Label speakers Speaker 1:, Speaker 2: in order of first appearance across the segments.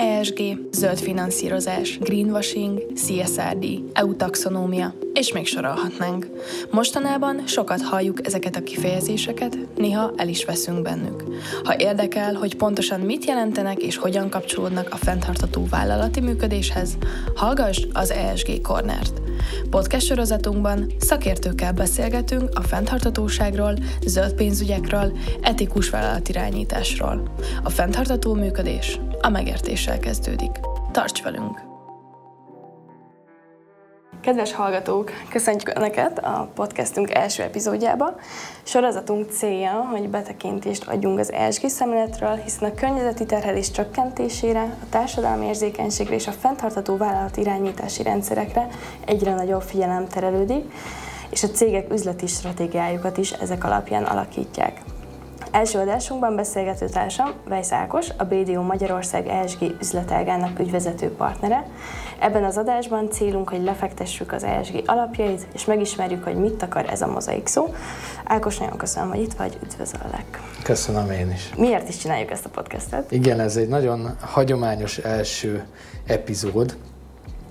Speaker 1: ESG, zöld finanszírozás, greenwashing, CSRD, EU taxonómia, és még sorolhatnánk. Mostanában sokat halljuk ezeket a kifejezéseket, néha el is veszünk bennük. Ha érdekel, hogy pontosan mit jelentenek és hogyan kapcsolódnak a fenntartató vállalati működéshez, hallgass az ESG Cornert. Podcast sorozatunkban szakértőkkel beszélgetünk a fenntartatóságról, zöld pénzügyekről, etikus vállalatirányításról. A fenntartató működés a megértéssel kezdődik. Tarts velünk! Kedves hallgatók, köszöntjük Önöket a podcastunk első epizódjába. Sorozatunk célja, hogy betekintést adjunk az ESG szemléletről, hiszen a környezeti terhelés csökkentésére, a társadalmi érzékenységre és a fenntartható vállalat irányítási rendszerekre egyre nagyobb figyelem terelődik, és a cégek üzleti stratégiájukat is ezek alapján alakítják. Első adásunkban beszélgető társam Vejsz Ákos, a BDO Magyarország ESG üzletágának ügyvezető partnere. Ebben az adásban célunk, hogy lefektessük az ESG alapjait, és megismerjük, hogy mit akar ez a mozaik szó. Ákos, nagyon köszönöm, hogy itt vagy, üdvözöllek.
Speaker 2: Köszönöm én is.
Speaker 1: Miért is csináljuk ezt a podcastet?
Speaker 2: Igen, ez egy nagyon hagyományos első epizód,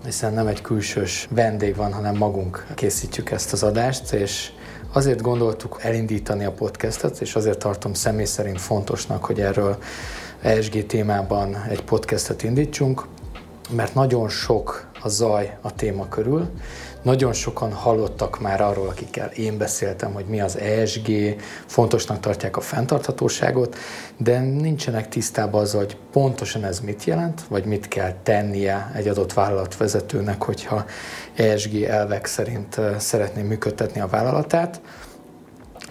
Speaker 2: hiszen nem egy külsős vendég van, hanem magunk készítjük ezt az adást, és Azért gondoltuk elindítani a podcastet, és azért tartom személy szerint fontosnak, hogy erről ESG témában egy podcastet indítsunk, mert nagyon sok a zaj a téma körül, nagyon sokan hallottak már arról, akikkel én beszéltem, hogy mi az ESG, fontosnak tartják a fenntarthatóságot, de nincsenek tisztában az, hogy pontosan ez mit jelent, vagy mit kell tennie egy adott vállalatvezetőnek, hogyha ESG elvek szerint szeretné működtetni a vállalatát.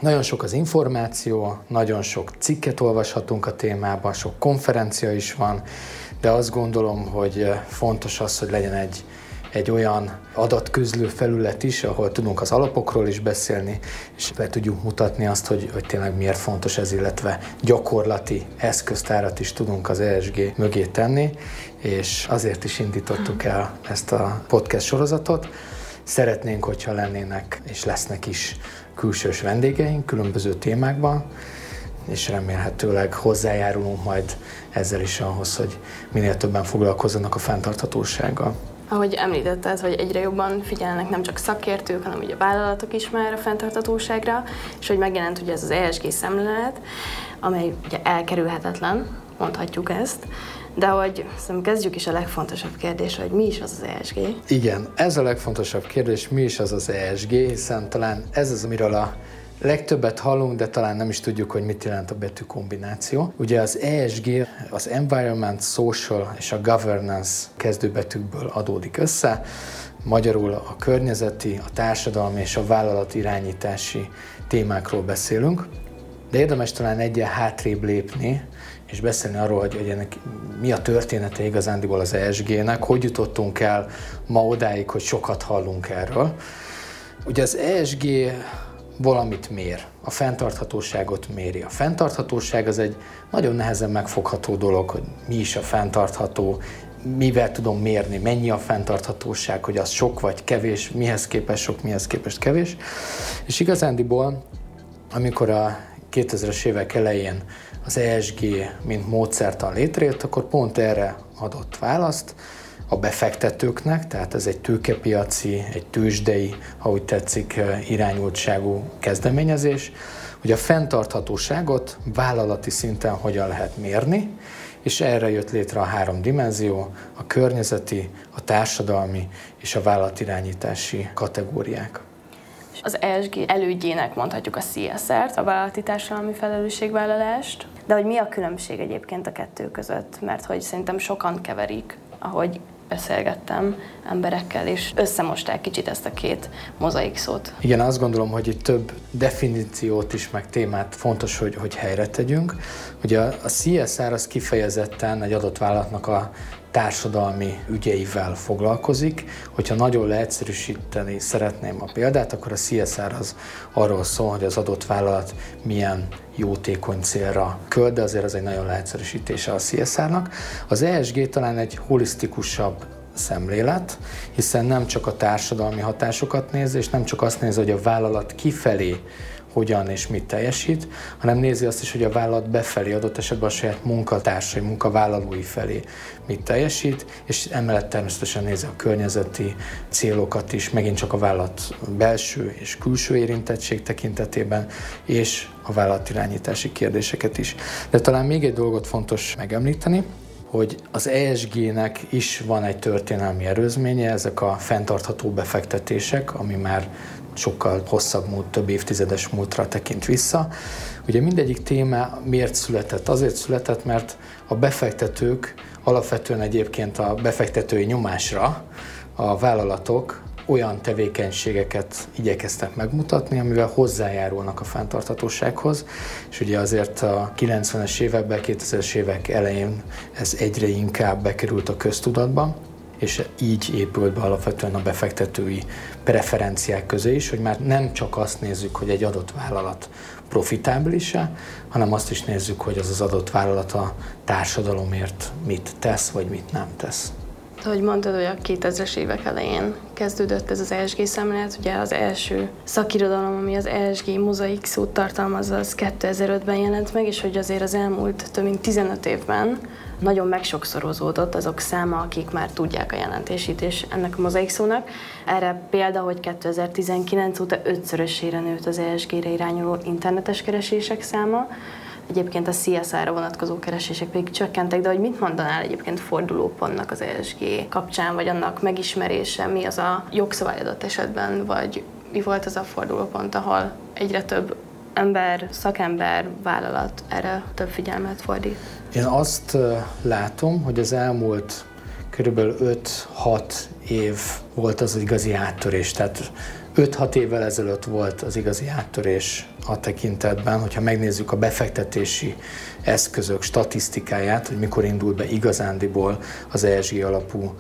Speaker 2: Nagyon sok az információ, nagyon sok cikket olvashatunk a témában, sok konferencia is van, de azt gondolom, hogy fontos az, hogy legyen egy egy olyan adatközlő felület is, ahol tudunk az alapokról is beszélni, és be tudjuk mutatni azt, hogy, hogy tényleg miért fontos ez, illetve gyakorlati eszköztárat is tudunk az ESG mögé tenni, és azért is indítottuk el ezt a podcast sorozatot. Szeretnénk, hogyha lennének és lesznek is külsős vendégeink különböző témákban, és remélhetőleg hozzájárulunk majd ezzel is ahhoz, hogy minél többen foglalkozzanak a fenntarthatósággal
Speaker 1: ahogy említetted, hogy egyre jobban figyelnek nem csak szakértők, hanem ugye a vállalatok is már a fenntartatóságra, és hogy megjelent ugye ez az ESG szemlélet, amely ugye elkerülhetetlen, mondhatjuk ezt, de hogy szerintem kezdjük is a legfontosabb kérdés, hogy mi is az az ESG.
Speaker 2: Igen, ez a legfontosabb kérdés, mi is az az ESG, hiszen talán ez az, amiről a Legtöbbet hallunk, de talán nem is tudjuk, hogy mit jelent a betű kombináció. Ugye az ESG, az Environment, Social és a Governance kezdőbetűkből adódik össze. Magyarul a környezeti, a társadalmi és a vállalat irányítási témákról beszélünk. De érdemes talán egyen hátrébb lépni, és beszélni arról, hogy, hogy ennek mi a története igazándiból az ESG-nek, hogy jutottunk el ma odáig, hogy sokat hallunk erről. Ugye az ESG valamit mér, a fenntarthatóságot méri. A fenntarthatóság az egy nagyon nehezen megfogható dolog, hogy mi is a fenntartható, mivel tudom mérni, mennyi a fenntarthatóság, hogy az sok vagy kevés, mihez képest sok, mihez képest kevés. És igazándiból, amikor a 2000-es évek elején az ESG, mint módszertan létrejött, akkor pont erre adott választ, a befektetőknek, tehát ez egy tőkepiaci, egy tőzsdei, ha úgy tetszik, irányultságú kezdeményezés, hogy a fenntarthatóságot vállalati szinten hogyan lehet mérni, és erre jött létre a három dimenzió, a környezeti, a társadalmi és a vállalatirányítási kategóriák.
Speaker 1: Az ESG elődjének mondhatjuk a CSR-t, a vállalati társadalmi felelősségvállalást, de hogy mi a különbség egyébként a kettő között, mert hogy szerintem sokan keverik, ahogy beszélgettem emberekkel, és összemosták kicsit ezt a két mozaik szót.
Speaker 2: Igen, azt gondolom, hogy itt több definíciót is, meg témát fontos, hogy, hogy helyre tegyünk. Ugye a, CSR az kifejezetten egy adott vállalatnak a társadalmi ügyeivel foglalkozik. Hogyha nagyon leegyszerűsíteni szeretném a példát, akkor a CSR az arról szól, hogy az adott vállalat milyen jótékony célra költ, de azért az egy nagyon leegyszerűsítése a CSR-nak. Az ESG talán egy holisztikusabb szemlélet, hiszen nem csak a társadalmi hatásokat néz, és nem csak azt néz, hogy a vállalat kifelé hogyan és mit teljesít, hanem nézi azt is, hogy a vállalat befelé adott esetben a saját munkatársai, munkavállalói felé mit teljesít, és emellett természetesen nézi a környezeti célokat is, megint csak a vállalat belső és külső érintettség tekintetében, és a vállalatirányítási kérdéseket is. De talán még egy dolgot fontos megemlíteni, hogy az ESG-nek is van egy történelmi erőzménye, ezek a fenntartható befektetések, ami már sokkal hosszabb múlt, több évtizedes múltra tekint vissza. Ugye mindegyik téma miért született? Azért született, mert a befektetők alapvetően egyébként a befektetői nyomásra a vállalatok olyan tevékenységeket igyekeztek megmutatni, amivel hozzájárulnak a fenntarthatósághoz, és ugye azért a 90-es években, 2000-es évek elején ez egyre inkább bekerült a köztudatba, és így épült be alapvetően a befektetői preferenciák közé is, hogy már nem csak azt nézzük, hogy egy adott vállalat profitábilis-e, hanem azt is nézzük, hogy az az adott vállalat a társadalomért mit tesz, vagy mit nem tesz.
Speaker 1: Ahogy mondtad, hogy a 2000-es évek elején kezdődött ez az ESG szemlélet, ugye az első szakirodalom, ami az ESG mozaik szót tartalmazza, az 2005-ben jelent meg, és hogy azért az elmúlt több mint 15 évben nagyon megsokszorozódott azok száma, akik már tudják a jelentését és ennek a mozaik szónak. Erre példa, hogy 2019 óta ötszörösére nőtt az ESG-re irányuló internetes keresések száma, Egyébként a CSR-ra vonatkozó keresések pedig csökkentek, de hogy mit mondanál egyébként fordulópontnak az ESG kapcsán, vagy annak megismerése, mi az a jogszabály adott esetben, vagy mi volt az a fordulópont, ahol egyre több ember, szakember, vállalat erre több figyelmet fordít?
Speaker 2: Én azt látom, hogy az elmúlt körülbelül 5-6 év volt az igazi áttörés. Tehát 5-6 évvel ezelőtt volt az igazi áttörés a tekintetben, hogyha megnézzük a befektetési eszközök statisztikáját, hogy mikor indul be igazándiból az ESG alapú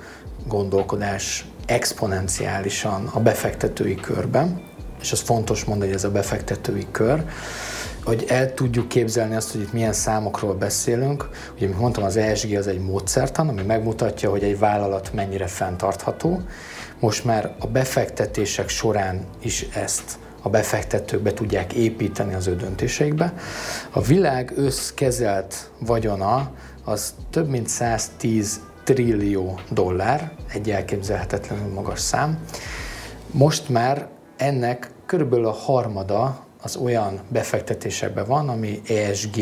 Speaker 2: gondolkodás exponenciálisan a befektetői körben, és az fontos mondani, hogy ez a befektetői kör, hogy el tudjuk képzelni azt, hogy itt milyen számokról beszélünk. Ugye, mint mondtam, az ESG az egy módszertan, ami megmutatja, hogy egy vállalat mennyire fenntartható. Most már a befektetések során is ezt a befektetők be tudják építeni az ő döntéseikbe. A világ összkezelt vagyona az több mint 110 trillió dollár, egy elképzelhetetlenül magas szám. Most már ennek körülbelül a harmada az olyan befektetésekben van, ami ESG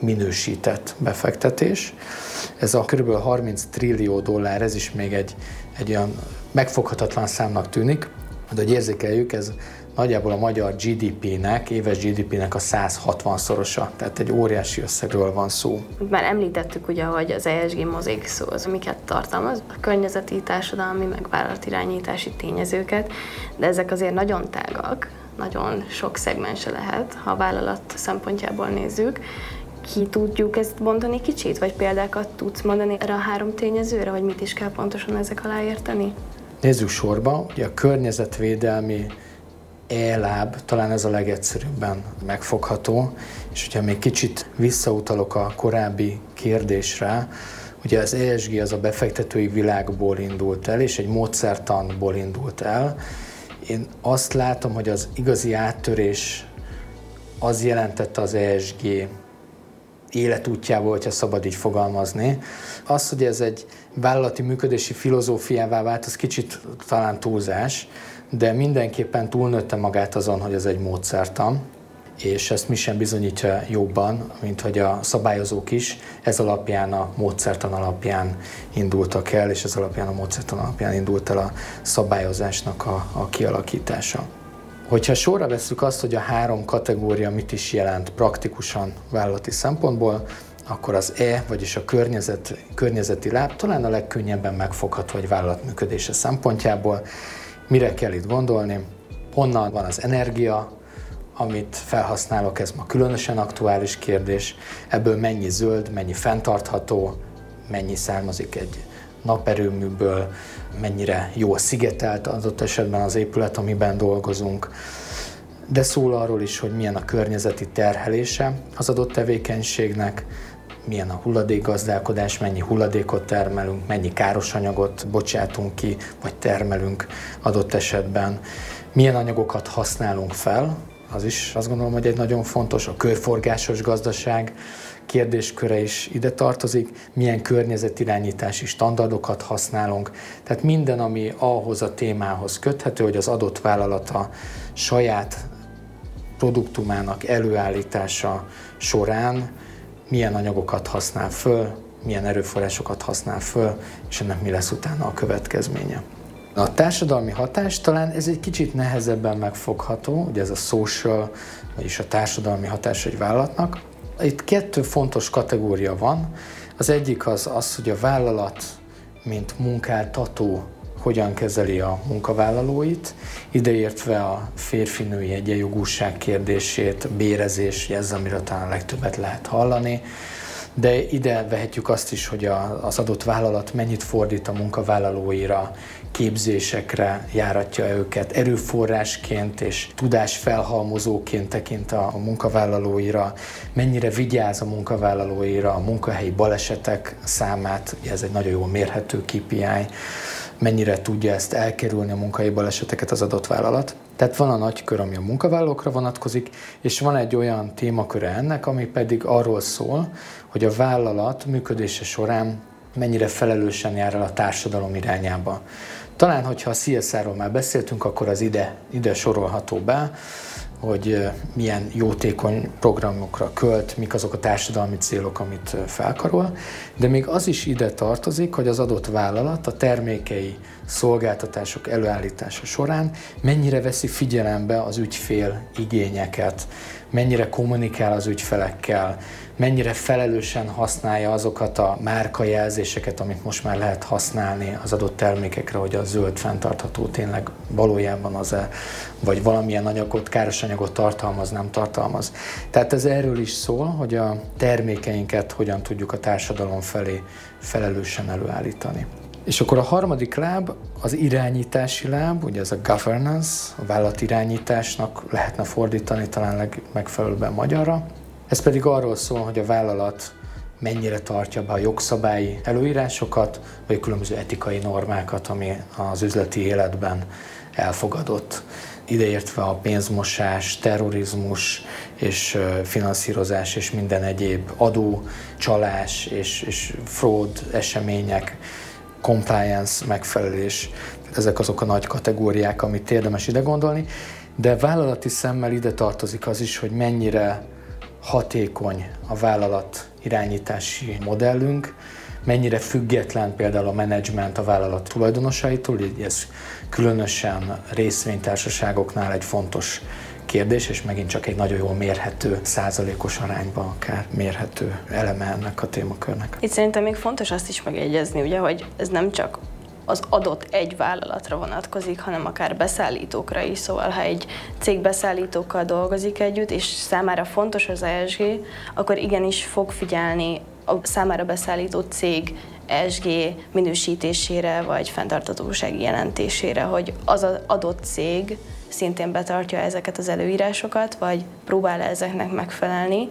Speaker 2: minősített befektetés. Ez a kb. 30 trillió dollár, ez is még egy, egy olyan megfoghatatlan számnak tűnik, de hogy érzékeljük, ez nagyjából a magyar GDP-nek, éves GDP-nek a 160-szorosa, tehát egy óriási összegről van szó.
Speaker 1: Már említettük ugye, hogy az ESG mozik szó az miket tartalmaz, a környezeti, társadalmi, meg vállalatirányítási tényezőket, de ezek azért nagyon tágak, nagyon sok szegmense lehet, ha a vállalat szempontjából nézzük. Ki tudjuk ezt bontani kicsit, vagy példákat tudsz mondani erre a három tényezőre, hogy mit is kell pontosan ezek alá érteni?
Speaker 2: Nézzük sorba, ugye a környezetvédelmi e-láb, talán ez a legegyszerűbben megfogható, és hogyha még kicsit visszautalok a korábbi kérdésre, ugye az ESG az a befektetői világból indult el, és egy módszertanból indult el, én azt látom, hogy az igazi áttörés az jelentette az ESG életútjából, hogyha szabad így fogalmazni. Az, hogy ez egy vállalati működési filozófiává vált, az kicsit talán túlzás, de mindenképpen túlnőtte magát azon, hogy ez egy módszertan és ezt mi sem bizonyítja jobban, mint hogy a szabályozók is ez alapján, a módszertan alapján indultak el, és ez alapján a módszertan alapján indult el a szabályozásnak a, a kialakítása. Hogyha sorra veszük azt, hogy a három kategória mit is jelent praktikusan vállalati szempontból, akkor az E, vagyis a környezet, környezeti láb talán a legkönnyebben megfogható egy vállalat működése szempontjából. Mire kell itt gondolni? Honnan van az energia, amit felhasználok, ez ma különösen aktuális kérdés. Ebből mennyi zöld, mennyi fenntartható, mennyi származik egy naperőműből, mennyire jó szigetelt adott esetben az épület, amiben dolgozunk. De szól arról is, hogy milyen a környezeti terhelése az adott tevékenységnek, milyen a hulladékgazdálkodás, mennyi hulladékot termelünk, mennyi káros anyagot bocsátunk ki, vagy termelünk adott esetben, milyen anyagokat használunk fel az is azt gondolom, hogy egy nagyon fontos, a körforgásos gazdaság kérdésköre is ide tartozik, milyen környezetirányítási standardokat használunk, tehát minden, ami ahhoz a témához köthető, hogy az adott vállalata saját produktumának előállítása során milyen anyagokat használ föl, milyen erőforrásokat használ föl, és ennek mi lesz utána a következménye. A társadalmi hatás talán ez egy kicsit nehezebben megfogható, ugye ez a social, vagyis a társadalmi hatás egy vállalatnak. Itt kettő fontos kategória van. Az egyik az az, hogy a vállalat, mint munkáltató hogyan kezeli a munkavállalóit, ideértve a férfi-női egyenjogúság kérdését, bérezés, ez amiről talán legtöbbet lehet hallani, de ide vehetjük azt is, hogy az adott vállalat mennyit fordít a munkavállalóira, képzésekre járatja őket, erőforrásként és tudásfelhalmozóként tekint a munkavállalóira, mennyire vigyáz a munkavállalóira, a munkahelyi balesetek számát, ez egy nagyon jól mérhető KPI, mennyire tudja ezt elkerülni a munkai baleseteket az adott vállalat. Tehát van a nagy kör, ami a munkavállalókra vonatkozik, és van egy olyan témaköre ennek, ami pedig arról szól, hogy a vállalat működése során mennyire felelősen jár el a társadalom irányába. Talán, hogyha a CSR-ról már beszéltünk, akkor az ide, ide sorolható be, hogy milyen jótékony programokra költ, mik azok a társadalmi célok, amit felkarol, de még az is ide tartozik, hogy az adott vállalat a termékei, szolgáltatások előállítása során mennyire veszi figyelembe az ügyfél igényeket, mennyire kommunikál az ügyfelekkel, mennyire felelősen használja azokat a márkajelzéseket, amit most már lehet használni az adott termékekre, hogy a zöld fenntartható tényleg valójában az-e, vagy valamilyen anyagot, káros anyagot tartalmaz, nem tartalmaz. Tehát ez erről is szól, hogy a termékeinket hogyan tudjuk a társadalom felé felelősen előállítani. És akkor a harmadik láb az irányítási láb, ugye ez a governance, a vállalatirányításnak lehetne fordítani talán legmegfelelőbben magyarra. Ez pedig arról szól, hogy a vállalat mennyire tartja be a jogszabályi előírásokat, vagy különböző etikai normákat, ami az üzleti életben elfogadott. Ideértve a pénzmosás, terrorizmus és finanszírozás és minden egyéb adó, csalás és, és fraud események, compliance megfelelés. Ezek azok a nagy kategóriák, amit érdemes ide gondolni. De vállalati szemmel ide tartozik az is, hogy mennyire hatékony a vállalat irányítási modellünk, mennyire független például a menedzsment a vállalat tulajdonosaitól, így ez különösen részvénytársaságoknál egy fontos kérdés, és megint csak egy nagyon jól mérhető, százalékos arányban akár mérhető eleme ennek a témakörnek.
Speaker 1: Itt szerintem még fontos azt is megjegyezni, ugye, hogy ez nem csak az adott egy vállalatra vonatkozik, hanem akár beszállítókra is. Szóval, ha egy cég beszállítókkal dolgozik együtt, és számára fontos az ESG, akkor igenis fog figyelni a számára beszállító cég ESG minősítésére, vagy fenntartatósági jelentésére, hogy az az adott cég szintén betartja ezeket az előírásokat, vagy próbál -e ezeknek megfelelni.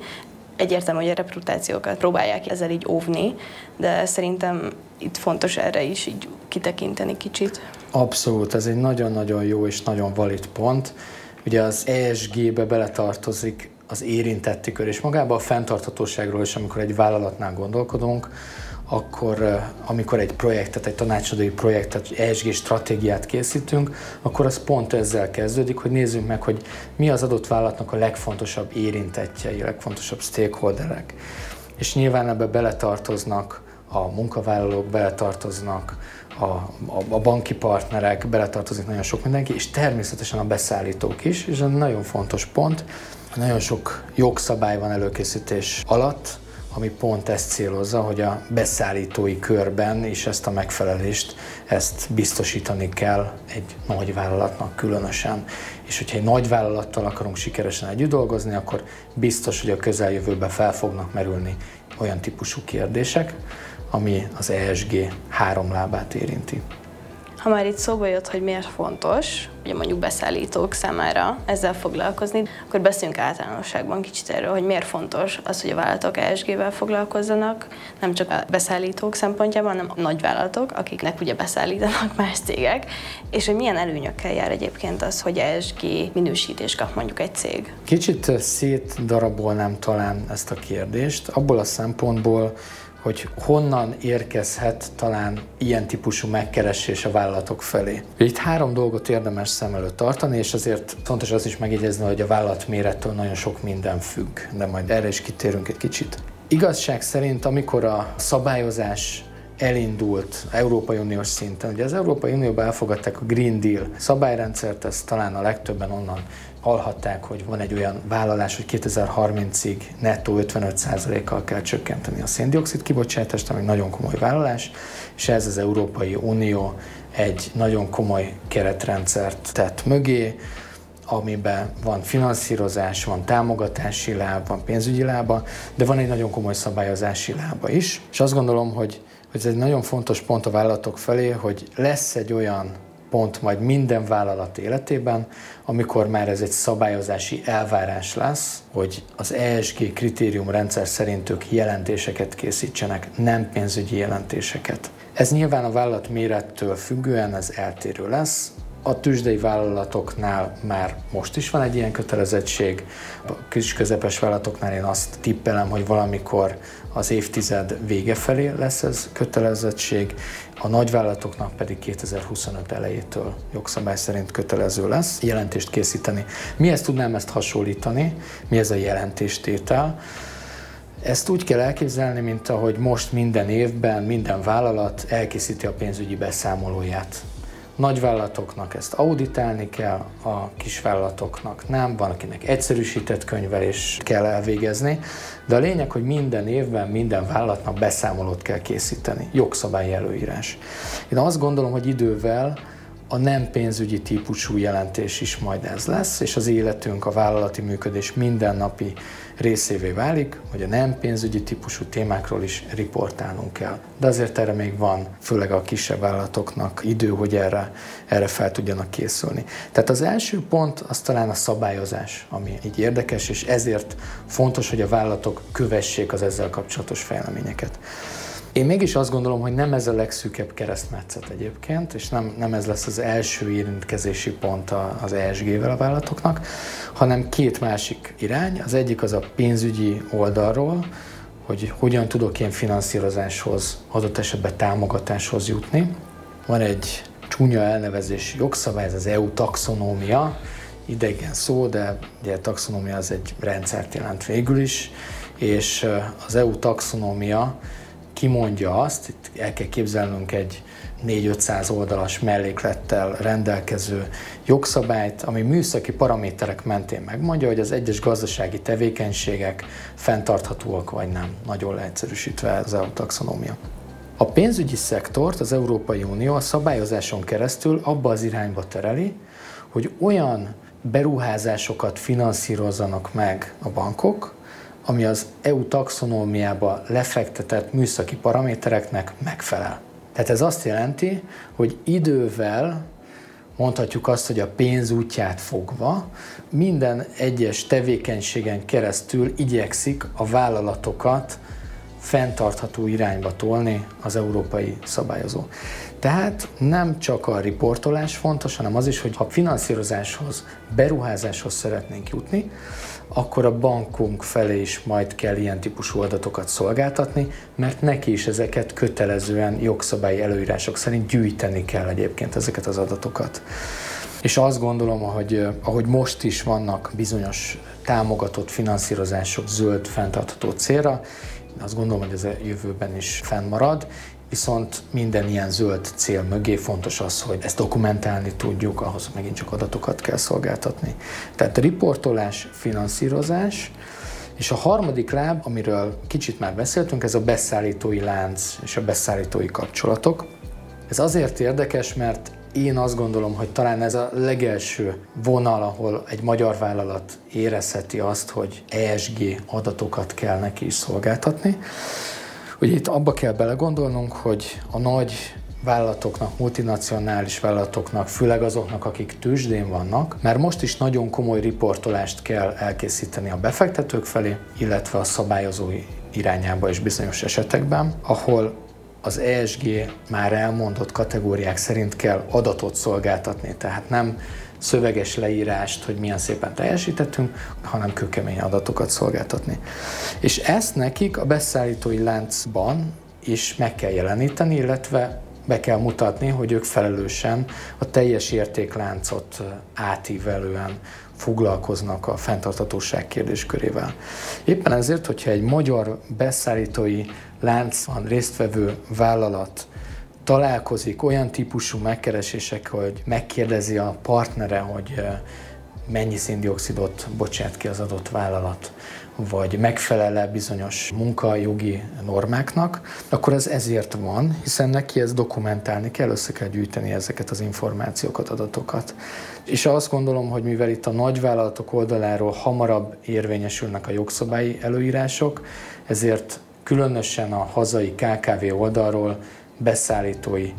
Speaker 1: Egyértelmű, hogy a reputációkat próbálják ezzel így óvni, de szerintem itt fontos erre is így kitekinteni kicsit.
Speaker 2: Abszolút, ez egy nagyon-nagyon jó és nagyon valid pont. Ugye az ESG-be beletartozik az érintetti kör, és magába a fenntarthatóságról is, amikor egy vállalatnál gondolkodunk, akkor amikor egy projektet, egy tanácsadói projektet, ESG stratégiát készítünk, akkor az pont ezzel kezdődik, hogy nézzük meg, hogy mi az adott vállalatnak a legfontosabb érintettjei, a legfontosabb stakeholderek. És nyilván ebbe beletartoznak a munkavállalók, beletartoznak a, a, a banki partnerek, beletartozik nagyon sok mindenki, és természetesen a beszállítók is, és ez egy nagyon fontos pont. Nagyon sok jogszabály van előkészítés alatt, ami pont ezt célozza, hogy a beszállítói körben is ezt a megfelelést, ezt biztosítani kell egy nagy vállalatnak különösen. És hogyha egy nagy vállalattal akarunk sikeresen együtt dolgozni, akkor biztos, hogy a közeljövőben fel fognak merülni olyan típusú kérdések, ami az ESG három lábát érinti.
Speaker 1: Ha már itt szóba jött, hogy miért fontos, ugye mondjuk beszállítók számára ezzel foglalkozni, akkor beszéljünk általánosságban kicsit erről, hogy miért fontos az, hogy a vállalatok ESG-vel foglalkozzanak, nem csak a beszállítók szempontjában, hanem a nagyvállalatok, akiknek ugye beszállítanak más cégek, és hogy milyen előnyökkel jár egyébként az, hogy ESG minősítést kap mondjuk egy cég.
Speaker 2: Kicsit szétdarabolnám talán ezt a kérdést, abból a szempontból, hogy honnan érkezhet talán ilyen típusú megkeresés a vállalatok felé. Itt három dolgot érdemes szem előtt tartani, és azért fontos az is megjegyezni, hogy a vállalat mérettől nagyon sok minden függ, de majd erre is kitérünk egy kicsit. Igazság szerint, amikor a szabályozás elindult Európai Uniós szinten. Ugye az Európai Unióban elfogadták a Green Deal szabályrendszert, ezt talán a legtöbben onnan hallhatták, hogy van egy olyan vállalás, hogy 2030-ig nettó 55%-kal kell csökkenteni a széndiokszid kibocsátást, ami nagyon komoly vállalás, és ez az Európai Unió egy nagyon komoly keretrendszert tett mögé, amiben van finanszírozás, van támogatási láb, van pénzügyi lába, de van egy nagyon komoly szabályozási lába is. És azt gondolom, hogy, ez egy nagyon fontos pont a vállalatok felé, hogy lesz egy olyan pont majd minden vállalat életében, amikor már ez egy szabályozási elvárás lesz, hogy az ESG kritériumrendszer szerint ők jelentéseket készítsenek, nem pénzügyi jelentéseket. Ez nyilván a vállalat mérettől függően ez eltérő lesz, a tűzsdei vállalatoknál már most is van egy ilyen kötelezettség, a kis közepes vállalatoknál én azt tippelem, hogy valamikor az évtized vége felé lesz ez kötelezettség, a nagyvállalatoknak pedig 2025 elejétől jogszabály szerint kötelező lesz jelentést készíteni. Mihez tudnám ezt hasonlítani? Mi ez a jelentéstétel? Ezt úgy kell elképzelni, mint ahogy most minden évben minden vállalat elkészíti a pénzügyi beszámolóját nagyvállalatoknak ezt auditálni kell, a kisvállalatoknak nem, van akinek egyszerűsített könyvelést kell elvégezni, de a lényeg, hogy minden évben minden vállalatnak beszámolót kell készíteni, jogszabályi előírás. Én azt gondolom, hogy idővel a nem pénzügyi típusú jelentés is majd ez lesz, és az életünk, a vállalati működés mindennapi részévé válik, hogy a nem pénzügyi típusú témákról is riportálnunk kell. De azért erre még van, főleg a kisebb vállalatoknak idő, hogy erre, erre fel tudjanak készülni. Tehát az első pont az talán a szabályozás, ami így érdekes, és ezért fontos, hogy a vállalatok kövessék az ezzel kapcsolatos fejleményeket. Én mégis azt gondolom, hogy nem ez a legszűkebb keresztmetszet egyébként, és nem, nem ez lesz az első érintkezési pont az ESG-vel a vállalatoknak, hanem két másik irány. Az egyik az a pénzügyi oldalról, hogy hogyan tudok én finanszírozáshoz, adott esetben támogatáshoz jutni. Van egy csúnya elnevezési jogszabály, ez az EU taxonómia, idegen szó, de ugye a taxonómia az egy rendszert jelent végül is, és az EU taxonómia kimondja azt, itt el kell képzelnünk egy 4-500 oldalas melléklettel rendelkező jogszabályt, ami műszaki paraméterek mentén megmondja, hogy az egyes gazdasági tevékenységek fenntarthatóak vagy nem. Nagyon leegyszerűsítve az EU taxonómia. A pénzügyi szektort az Európai Unió a szabályozáson keresztül abba az irányba tereli, hogy olyan beruházásokat finanszírozzanak meg a bankok, ami az EU taxonómiába lefektetett műszaki paramétereknek megfelel. Tehát ez azt jelenti, hogy idővel mondhatjuk azt, hogy a pénz útját fogva minden egyes tevékenységen keresztül igyekszik a vállalatokat fenntartható irányba tolni az európai szabályozó. Tehát nem csak a riportolás fontos, hanem az is, hogy ha finanszírozáshoz, beruházáshoz szeretnénk jutni, akkor a bankunk felé is majd kell ilyen típusú adatokat szolgáltatni, mert neki is ezeket kötelezően jogszabályi előírások szerint gyűjteni kell egyébként ezeket az adatokat. És azt gondolom, hogy ahogy most is vannak bizonyos támogatott finanszírozások zöld fenntartható célra, azt gondolom, hogy ez a jövőben is fennmarad, Viszont minden ilyen zöld cél mögé fontos az, hogy ezt dokumentálni tudjuk, ahhoz megint csak adatokat kell szolgáltatni. Tehát riportolás, finanszírozás, és a harmadik láb, amiről kicsit már beszéltünk, ez a beszállítói lánc és a beszállítói kapcsolatok. Ez azért érdekes, mert én azt gondolom, hogy talán ez a legelső vonal, ahol egy magyar vállalat érezheti azt, hogy ESG adatokat kell neki is szolgáltatni. Ugye itt abba kell belegondolnunk, hogy a nagy vállalatoknak, multinacionális vállalatoknak, főleg azoknak, akik tőzsdén vannak, mert most is nagyon komoly riportolást kell elkészíteni a befektetők felé, illetve a szabályozói irányába is bizonyos esetekben, ahol az ESG már elmondott kategóriák szerint kell adatot szolgáltatni, tehát nem szöveges leírást, hogy milyen szépen teljesítettünk, hanem kőkemény adatokat szolgáltatni. És ezt nekik a beszállítói láncban is meg kell jeleníteni, illetve be kell mutatni, hogy ők felelősen a teljes értékláncot átívelően foglalkoznak a fenntartatóság kérdéskörével. Éppen ezért, hogyha egy magyar beszállítói láncban résztvevő vállalat találkozik olyan típusú megkeresések, hogy megkérdezi a partnere, hogy mennyi széndiokszidot bocsát ki az adott vállalat, vagy megfelel-e bizonyos munkajogi normáknak, akkor ez ezért van, hiszen neki ezt dokumentálni kell, össze kell gyűjteni ezeket az információkat, adatokat. És azt gondolom, hogy mivel itt a nagyvállalatok oldaláról hamarabb érvényesülnek a jogszabályi előírások, ezért különösen a hazai KKV oldalról beszállítói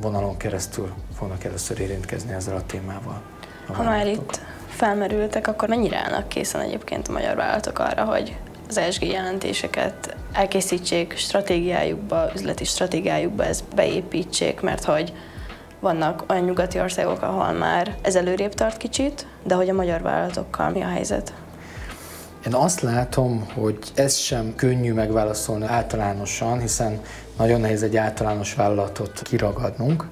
Speaker 2: vonalon keresztül fognak először érintkezni ezzel a témával.
Speaker 1: A ha már itt felmerültek, akkor mennyire állnak készen egyébként a magyar vállalatok arra, hogy az ESG jelentéseket elkészítsék stratégiájukba, üzleti stratégiájukba, ezt beépítsék, mert hogy vannak olyan nyugati országok, ahol már ez előrébb tart kicsit, de hogy a magyar vállalatokkal mi a helyzet?
Speaker 2: Én azt látom, hogy ez sem könnyű megválaszolni általánosan, hiszen nagyon nehéz egy általános vállalatot kiragadnunk.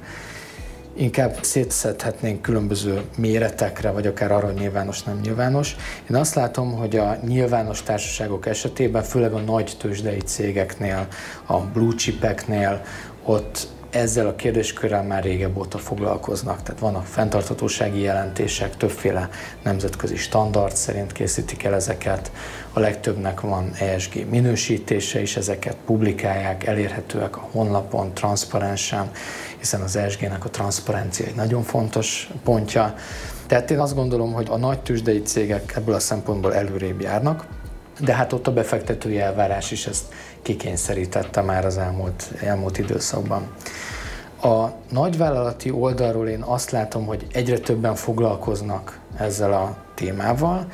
Speaker 2: Inkább szétszedhetnénk különböző méretekre, vagy akár arra, hogy nyilvános, nem nyilvános. Én azt látom, hogy a nyilvános társaságok esetében, főleg a nagy tőzsdei cégeknél, a blue chipeknél, ott ezzel a kérdéskörrel már régebb óta foglalkoznak. Tehát vannak fenntarthatósági jelentések, többféle nemzetközi standard szerint készítik el ezeket. A legtöbbnek van ESG minősítése is, ezeket publikálják, elérhetőek a honlapon, transzparensen, hiszen az ESG-nek a transzparencia egy nagyon fontos pontja. Tehát én azt gondolom, hogy a nagy tőzsdei cégek ebből a szempontból előrébb járnak, de hát ott a befektetői elvárás is ezt kikényszerítette már az elmúlt, elmúlt időszakban. A nagyvállalati oldalról én azt látom, hogy egyre többen foglalkoznak ezzel a témával,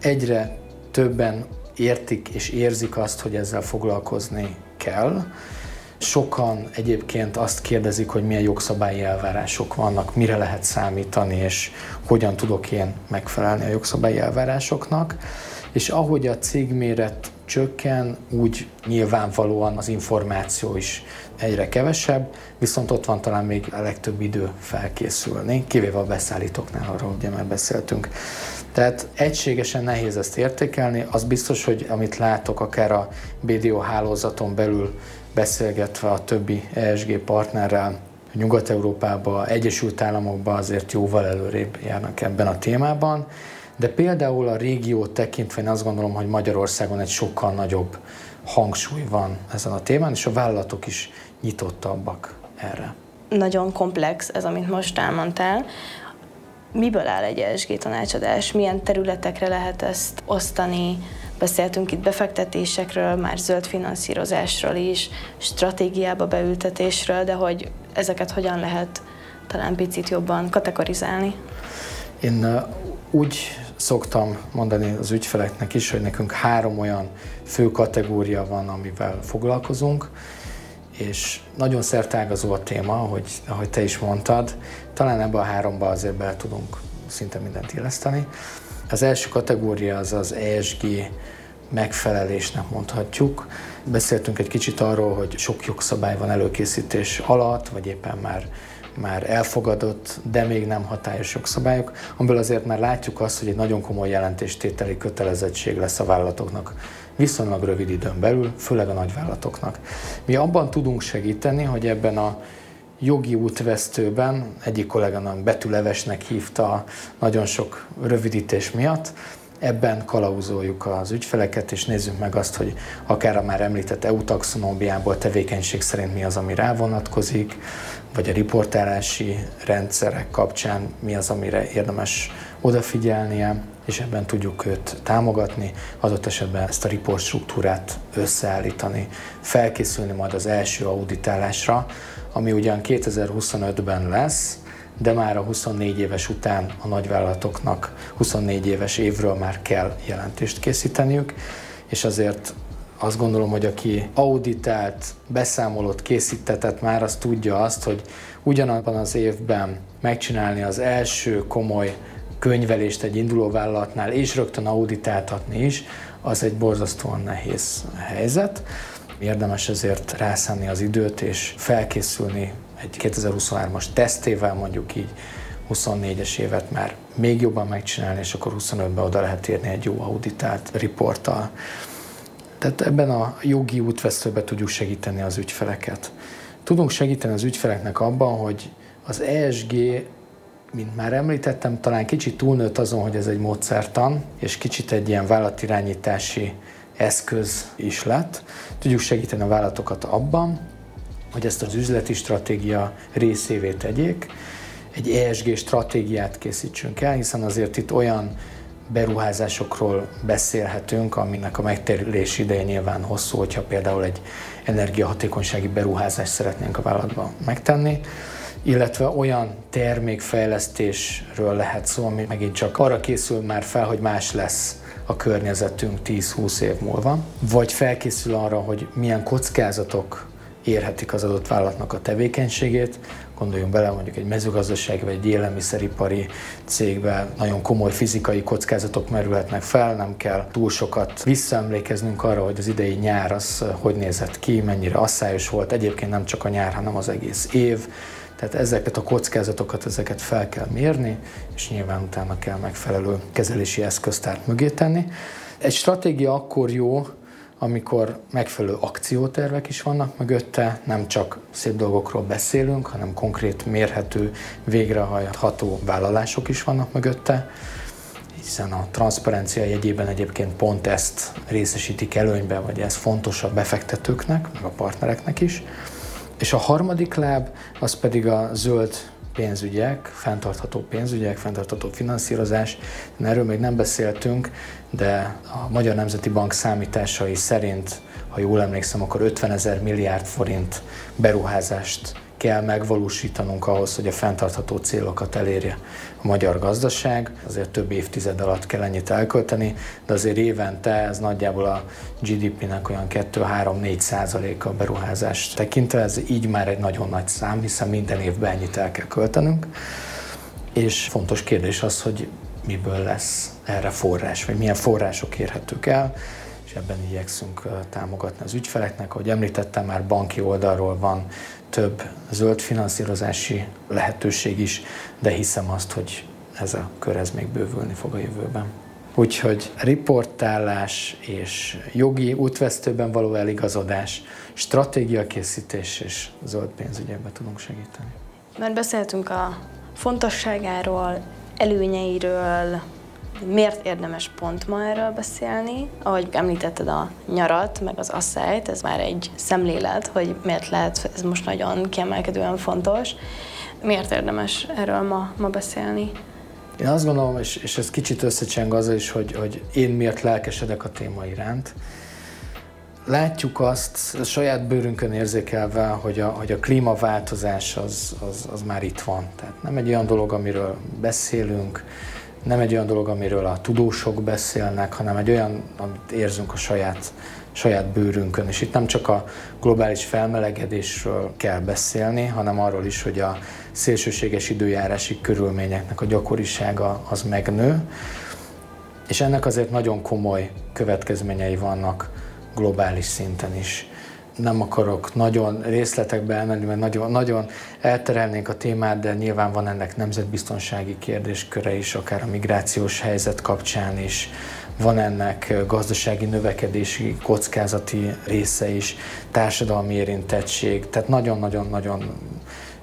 Speaker 2: egyre többen értik és érzik azt, hogy ezzel foglalkozni kell. Sokan egyébként azt kérdezik, hogy milyen jogszabályi elvárások vannak, mire lehet számítani, és hogyan tudok én megfelelni a jogszabályi elvárásoknak. És ahogy a cégméret csökken, úgy nyilvánvalóan az információ is egyre kevesebb, viszont ott van talán még a legtöbb idő felkészülni, kivéve a beszállítóknál, arról ugye már beszéltünk. Tehát egységesen nehéz ezt értékelni, az biztos, hogy amit látok akár a BDO hálózaton belül beszélgetve a többi ESG partnerrel, Nyugat-Európában, Egyesült Államokban azért jóval előrébb járnak ebben a témában, de például a régiót tekintve én azt gondolom, hogy Magyarországon egy sokkal nagyobb hangsúly van ezen a témán, és a vállalatok is nyitottabbak erre.
Speaker 1: Nagyon komplex ez, amit most elmondtál. Miből áll egy ESG tanácsadás? Milyen területekre lehet ezt osztani? Beszéltünk itt befektetésekről, már zöld finanszírozásról is, stratégiába beültetésről, de hogy ezeket hogyan lehet talán picit jobban kategorizálni?
Speaker 2: Én úgy szoktam mondani az ügyfeleknek is, hogy nekünk három olyan fő kategória van, amivel foglalkozunk, és nagyon szertágazó a téma, hogy, ahogy te is mondtad, talán ebbe a háromba azért be tudunk szinte mindent illeszteni. Az első kategória az az ESG megfelelésnek mondhatjuk. Beszéltünk egy kicsit arról, hogy sok jogszabály van előkészítés alatt, vagy éppen már már elfogadott, de még nem hatályos jogszabályok, amiből azért már látjuk azt, hogy egy nagyon komoly jelentéstételi kötelezettség lesz a vállalatoknak viszonylag rövid időn belül, főleg a nagyvállalatoknak. Mi abban tudunk segíteni, hogy ebben a jogi útvesztőben, egyik kolléganak betűlevesnek hívta nagyon sok rövidítés miatt, ebben kalauzoljuk az ügyfeleket, és nézzük meg azt, hogy akár a már említett EU taxonóbiából tevékenység szerint mi az, ami rávonatkozik, vagy a riportálási rendszerek kapcsán mi az, amire érdemes odafigyelnie, és ebben tudjuk őt támogatni, adott esetben ezt a report struktúrát összeállítani, felkészülni majd az első auditálásra, ami ugyan 2025-ben lesz, de már a 24 éves után a nagyvállalatoknak 24 éves évről már kell jelentést készíteniük, és azért azt gondolom, hogy aki auditált, beszámolót készítetett már, az tudja azt, hogy ugyanabban az évben megcsinálni az első komoly könyvelést egy induló vállalatnál, és rögtön auditáltatni is, az egy borzasztóan nehéz helyzet. Érdemes ezért rászánni az időt, és felkészülni egy 2023-as tesztével, mondjuk így 24-es évet már még jobban megcsinálni, és akkor 25-ben oda lehet érni egy jó auditált riporttal. Tehát ebben a jogi útvesztőben tudjuk segíteni az ügyfeleket. Tudunk segíteni az ügyfeleknek abban, hogy az ESG, mint már említettem, talán kicsit túlnőtt azon, hogy ez egy módszertan, és kicsit egy ilyen vállalatirányítási eszköz is lett. Tudjuk segíteni a vállalatokat abban, hogy ezt az üzleti stratégia részévé tegyék, egy ESG stratégiát készítsünk el, hiszen azért itt olyan beruházásokról beszélhetünk, aminek a megtérülés ideje nyilván hosszú, hogyha például egy energiahatékonysági beruházást szeretnénk a vállalatban megtenni, illetve olyan termékfejlesztésről lehet szó, ami megint csak arra készül már fel, hogy más lesz a környezetünk 10-20 év múlva, vagy felkészül arra, hogy milyen kockázatok érhetik az adott vállalatnak a tevékenységét. Gondoljunk bele mondjuk egy mezőgazdasági vagy egy élelmiszeripari cégbe nagyon komoly fizikai kockázatok merülhetnek fel, nem kell túl sokat visszaemlékeznünk arra, hogy az idei nyár az hogy nézett ki, mennyire asszályos volt. Egyébként nem csak a nyár, hanem az egész év. Tehát ezeket a kockázatokat, ezeket fel kell mérni, és nyilván utána kell megfelelő kezelési eszköztárt mögé tenni. Egy stratégia akkor jó, amikor megfelelő akciótervek is vannak mögötte, nem csak szép dolgokról beszélünk, hanem konkrét, mérhető, végrehajtható vállalások is vannak mögötte, hiszen a transzparencia jegyében egyébként pont ezt részesítik előnybe, vagy ez fontos a befektetőknek, meg a partnereknek is. És a harmadik láb az pedig a zöld pénzügyek, fenntartható pénzügyek, fenntartható finanszírozás. Erről még nem beszéltünk, de a Magyar Nemzeti Bank számításai szerint, ha jól emlékszem, akkor 50 ezer milliárd forint beruházást kell megvalósítanunk ahhoz, hogy a fenntartható célokat elérje a magyar gazdaság. Azért több évtized alatt kell ennyit elkölteni, de azért évente ez nagyjából a GDP-nek olyan 2-3-4 százaléka a beruházást tekintve. Ez így már egy nagyon nagy szám, hiszen minden évben ennyit el kell költenünk. És fontos kérdés az, hogy miből lesz erre forrás, vagy milyen források érhetők el és ebben igyekszünk támogatni az ügyfeleknek. Ahogy említettem, már banki oldalról van több zöld finanszírozási lehetőség is, de hiszem azt, hogy ez a kör ez még bővülni fog a jövőben. Úgyhogy riportálás és jogi útvesztőben való eligazodás, stratégiakészítés és zöld pénzügyekben tudunk segíteni.
Speaker 1: Mert beszéltünk a fontosságáról, előnyeiről, Miért érdemes pont ma erről beszélni? Ahogy említetted a nyarat, meg az asszályt, ez már egy szemlélet, hogy miért lehet ez most nagyon kiemelkedően fontos. Miért érdemes erről ma, ma beszélni?
Speaker 2: Én azt gondolom, és, és ez kicsit összecseng azzal is, hogy, hogy én miért lelkesedek a téma iránt. Látjuk azt a saját bőrünkön érzékelve, hogy a, hogy a klímaváltozás az, az, az már itt van. Tehát nem egy olyan dolog, amiről beszélünk, nem egy olyan dolog, amiről a tudósok beszélnek, hanem egy olyan, amit érzünk a saját, saját bőrünkön. És itt nem csak a globális felmelegedésről kell beszélni, hanem arról is, hogy a szélsőséges időjárási körülményeknek a gyakorisága az megnő, és ennek azért nagyon komoly következményei vannak globális szinten is nem akarok nagyon részletekbe elmenni, mert nagyon, nagyon elterelnénk a témát, de nyilván van ennek nemzetbiztonsági kérdésköre is, akár a migrációs helyzet kapcsán is, van ennek gazdasági növekedési kockázati része is, társadalmi érintettség, tehát nagyon-nagyon-nagyon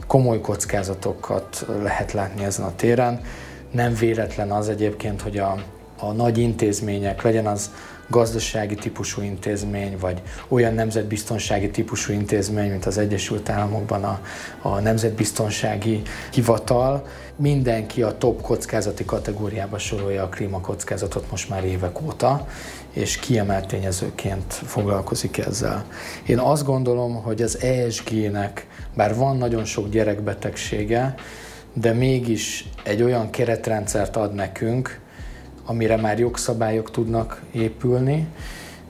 Speaker 2: komoly kockázatokat lehet látni ezen a téren. Nem véletlen az egyébként, hogy a, a nagy intézmények, legyen az gazdasági típusú intézmény, vagy olyan nemzetbiztonsági típusú intézmény, mint az Egyesült Államokban a, a Nemzetbiztonsági Hivatal, mindenki a top kockázati kategóriába sorolja a klímakockázatot most már évek óta, és kiemelt tényezőként foglalkozik ezzel. Én azt gondolom, hogy az ESG-nek, bár van nagyon sok gyerekbetegsége, de mégis egy olyan keretrendszert ad nekünk, amire már jogszabályok tudnak épülni,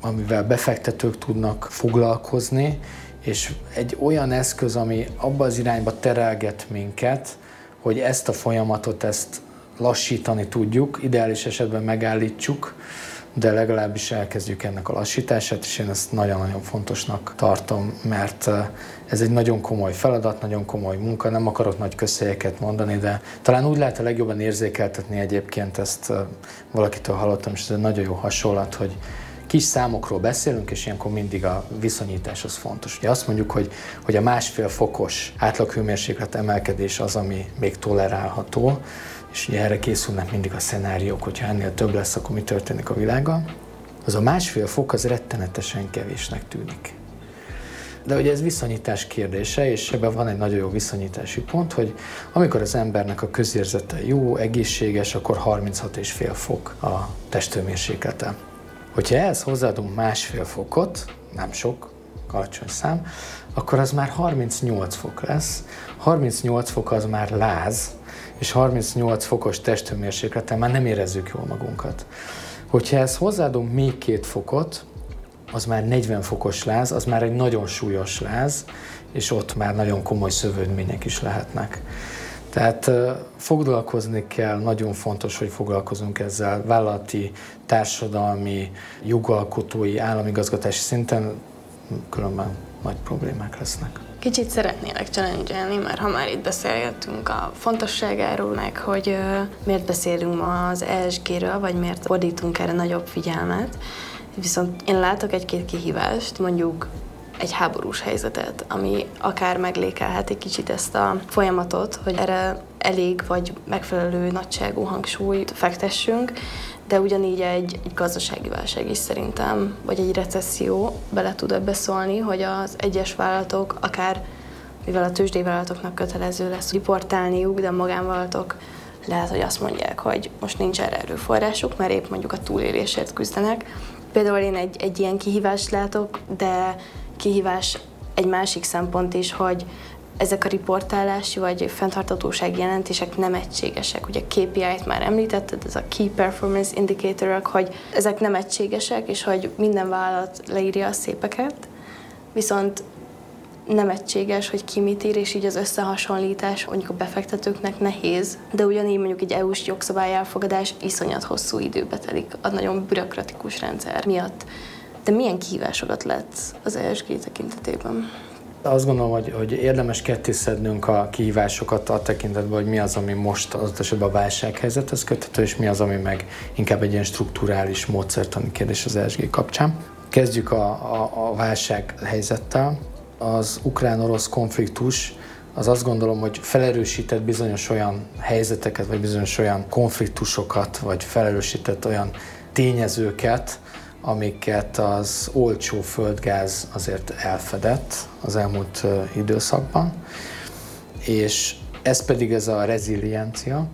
Speaker 2: amivel befektetők tudnak foglalkozni, és egy olyan eszköz, ami abba az irányba terelget minket, hogy ezt a folyamatot, ezt lassítani tudjuk, ideális esetben megállítsuk, de legalábbis elkezdjük ennek a lassítását, és én ezt nagyon-nagyon fontosnak tartom, mert ez egy nagyon komoly feladat, nagyon komoly munka, nem akarok nagy közhelyeket mondani, de talán úgy lehet a legjobban érzékeltetni egyébként, ezt valakitől hallottam, és ez egy nagyon jó hasonlat, hogy kis számokról beszélünk, és ilyenkor mindig a viszonyítás az fontos. Ugye azt mondjuk, hogy, hogy a másfél fokos átlaghőmérséklet emelkedés az, ami még tolerálható, és ugye erre készülnek mindig a szenáriók, hogyha ennél több lesz, akkor mi történik a világgal. Az a másfél fok az rettenetesen kevésnek tűnik. De ugye ez viszonyítás kérdése, és ebben van egy nagyon jó viszonyítási pont, hogy amikor az embernek a közérzete jó, egészséges, akkor 36,5 fok a testőmérséklete. Hogyha ehhez hozzáadunk másfél fokot, nem sok, alacsony szám, akkor az már 38 fok lesz. 38 fok az már láz, és 38 fokos testhőmérsékleten már nem érezzük jól magunkat. Hogyha ezt hozzáadunk még két fokot, az már 40 fokos láz, az már egy nagyon súlyos láz, és ott már nagyon komoly szövődmények is lehetnek. Tehát foglalkozni kell, nagyon fontos, hogy foglalkozunk ezzel vállalati, társadalmi, jogalkotói, államigazgatási szinten, különben nagy problémák lesznek.
Speaker 1: Kicsit szeretnélek challenge mert ha már itt beszélgettünk a fontosságáról, meg hogy miért beszélünk ma az ESG-ről, vagy miért fordítunk erre nagyobb figyelmet. Viszont én látok egy-két kihívást, mondjuk egy háborús helyzetet, ami akár meglékelheti kicsit ezt a folyamatot, hogy erre elég vagy megfelelő nagyságú hangsúlyt fektessünk, de ugyanígy egy, egy gazdasági válság is szerintem, vagy egy recesszió bele tud ebbe szólni, hogy az egyes vállalatok, akár mivel a tőzsdei vállalatoknak kötelező lesz riportálniuk, de a magánvállalatok lehet, hogy azt mondják, hogy most nincs erre erőforrásuk, mert épp mondjuk a túlélésért küzdenek. Például én egy, egy ilyen kihívást látok, de kihívás egy másik szempont is, hogy ezek a riportálási vagy fenntartatósági jelentések nem egységesek. Ugye KPI-t már említetted, ez a Key Performance indicator hogy ezek nem egységesek, és hogy minden vállalat leírja a szépeket, viszont nem egységes, hogy ki mit ír, és így az összehasonlítás mondjuk a befektetőknek nehéz, de ugyanígy mondjuk egy EU-s jogszabály elfogadás iszonyat hosszú időbe telik a nagyon bürokratikus rendszer miatt. De milyen kihívásokat lett az ESG tekintetében?
Speaker 2: Azt gondolom, hogy, hogy érdemes kettészednünk a kihívásokat a tekintetben, hogy mi az, ami most az esetben a válsághelyzethez köthető, és mi az, ami meg inkább egy ilyen strukturális módszertani kérdés az ESG kapcsán. Kezdjük a, a, a válsághelyzettel. Az ukrán-orosz konfliktus az azt gondolom, hogy felerősített bizonyos olyan helyzeteket, vagy bizonyos olyan konfliktusokat, vagy felerősített olyan tényezőket, amiket az olcsó földgáz azért elfedett az elmúlt időszakban, és ez pedig ez a reziliencia,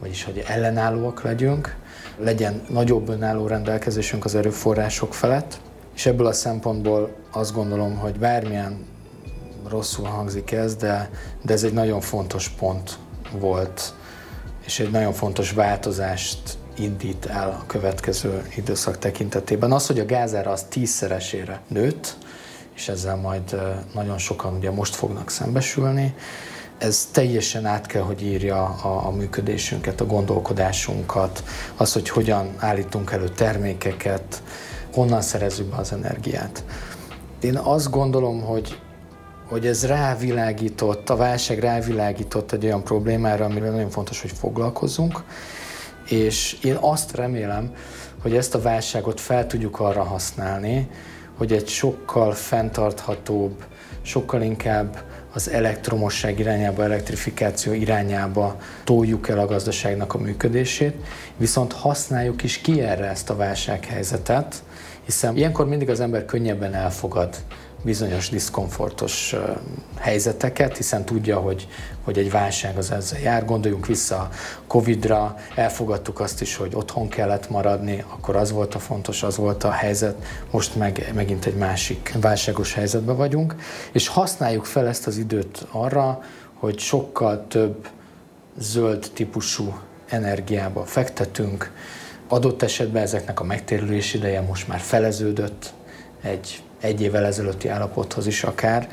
Speaker 2: vagyis hogy ellenállóak legyünk, legyen nagyobb önálló rendelkezésünk az erőforrások felett, és ebből a szempontból azt gondolom, hogy bármilyen rosszul hangzik ez, de, de ez egy nagyon fontos pont volt, és egy nagyon fontos változást indít el a következő időszak tekintetében. Az, hogy a gázára az tízszeresére nőtt, és ezzel majd nagyon sokan ugye most fognak szembesülni, ez teljesen át kell, hogy írja a, a működésünket, a gondolkodásunkat, az, hogy hogyan állítunk elő termékeket, honnan szerezzük be az energiát. Én azt gondolom, hogy hogy ez rávilágított, a válság rávilágított egy olyan problémára, amivel nagyon fontos, hogy foglalkozzunk, és én azt remélem, hogy ezt a válságot fel tudjuk arra használni, hogy egy sokkal fenntarthatóbb, sokkal inkább az elektromosság irányába, elektrifikáció irányába toljuk el a gazdaságnak a működését, viszont használjuk is ki erre ezt a válsághelyzetet, Hiszen ilyenkor mindig az ember könnyebben elfogad bizonyos diszkomfortos helyzeteket, hiszen tudja, hogy, hogy egy válság az ezzel jár. Gondoljunk vissza a Covid-ra, elfogadtuk azt is, hogy otthon kellett maradni, akkor az volt a fontos, az volt a helyzet, most meg megint egy másik válságos helyzetben vagyunk, és használjuk fel ezt az időt arra, hogy sokkal több zöld típusú energiába fektetünk. Adott esetben ezeknek a megtérülés ideje most már feleződött egy egy évvel ezelőtti állapothoz is akár.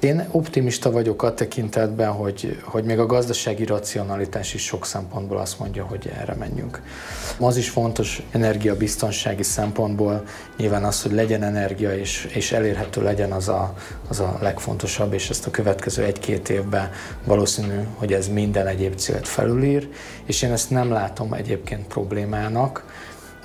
Speaker 2: Én optimista vagyok a tekintetben, hogy, hogy még a gazdasági racionalitás is sok szempontból azt mondja, hogy erre menjünk. Az is fontos energiabiztonsági szempontból, nyilván az, hogy legyen energia és, és elérhető legyen az a, az a legfontosabb, és ezt a következő egy-két évben valószínű, hogy ez minden egyéb célt felülír, és én ezt nem látom egyébként problémának,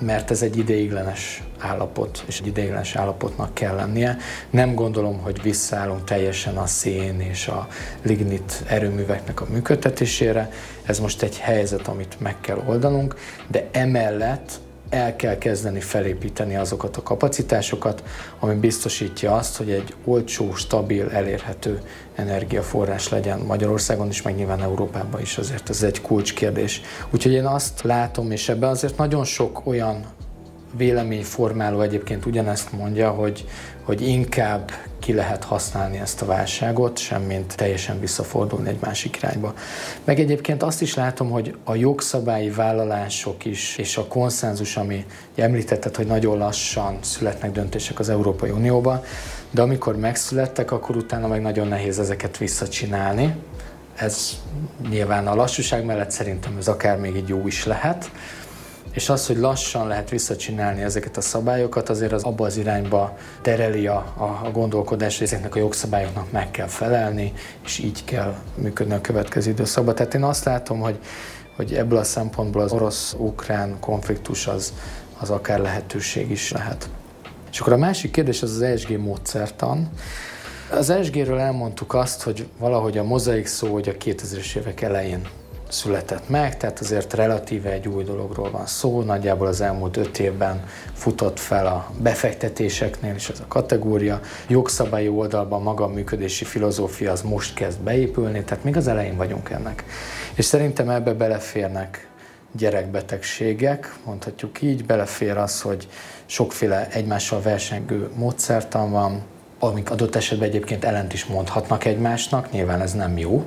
Speaker 2: mert ez egy ideiglenes állapot, és egy ideiglenes állapotnak kell lennie. Nem gondolom, hogy visszaállunk teljesen a szén és a lignit erőműveknek a működtetésére. Ez most egy helyzet, amit meg kell oldanunk, de emellett el kell kezdeni felépíteni azokat a kapacitásokat, ami biztosítja azt, hogy egy olcsó, stabil, elérhető energiaforrás legyen Magyarországon is, meg nyilván Európában is, azért ez egy kulcskérdés. Úgyhogy én azt látom, és ebben azért nagyon sok olyan véleményformáló egyébként ugyanezt mondja, hogy, hogy inkább ki lehet használni ezt a válságot, semmint teljesen visszafordulni egy másik irányba. Meg egyébként azt is látom, hogy a jogszabályi vállalások is, és a konszenzus, ami említetted, hogy nagyon lassan születnek döntések az Európai Unióban, de amikor megszülettek, akkor utána meg nagyon nehéz ezeket visszacsinálni. Ez nyilván a lassúság mellett szerintem ez akár még egy jó is lehet, és az, hogy lassan lehet visszacsinálni ezeket a szabályokat, azért az abba az irányba tereli a, a gondolkodás, hogy ezeknek a jogszabályoknak meg kell felelni, és így kell működni a következő időszakban. Tehát én azt látom, hogy, hogy ebből a szempontból az orosz-ukrán konfliktus az, az akár lehetőség is lehet. És akkor a másik kérdés az az ESG módszertan. Az ESG-ről elmondtuk azt, hogy valahogy a mozaik szó, hogy a 2000-es évek elején született meg, tehát azért relatíve egy új dologról van szó, nagyjából az elmúlt öt évben futott fel a befektetéseknél is ez a kategória. Jogszabályi oldalban maga a működési filozófia az most kezd beépülni, tehát még az elején vagyunk ennek. És szerintem ebbe beleférnek gyerekbetegségek, mondhatjuk így, belefér az, hogy sokféle egymással versengő módszertan van, amik adott esetben egyébként ellent is mondhatnak egymásnak, nyilván ez nem jó,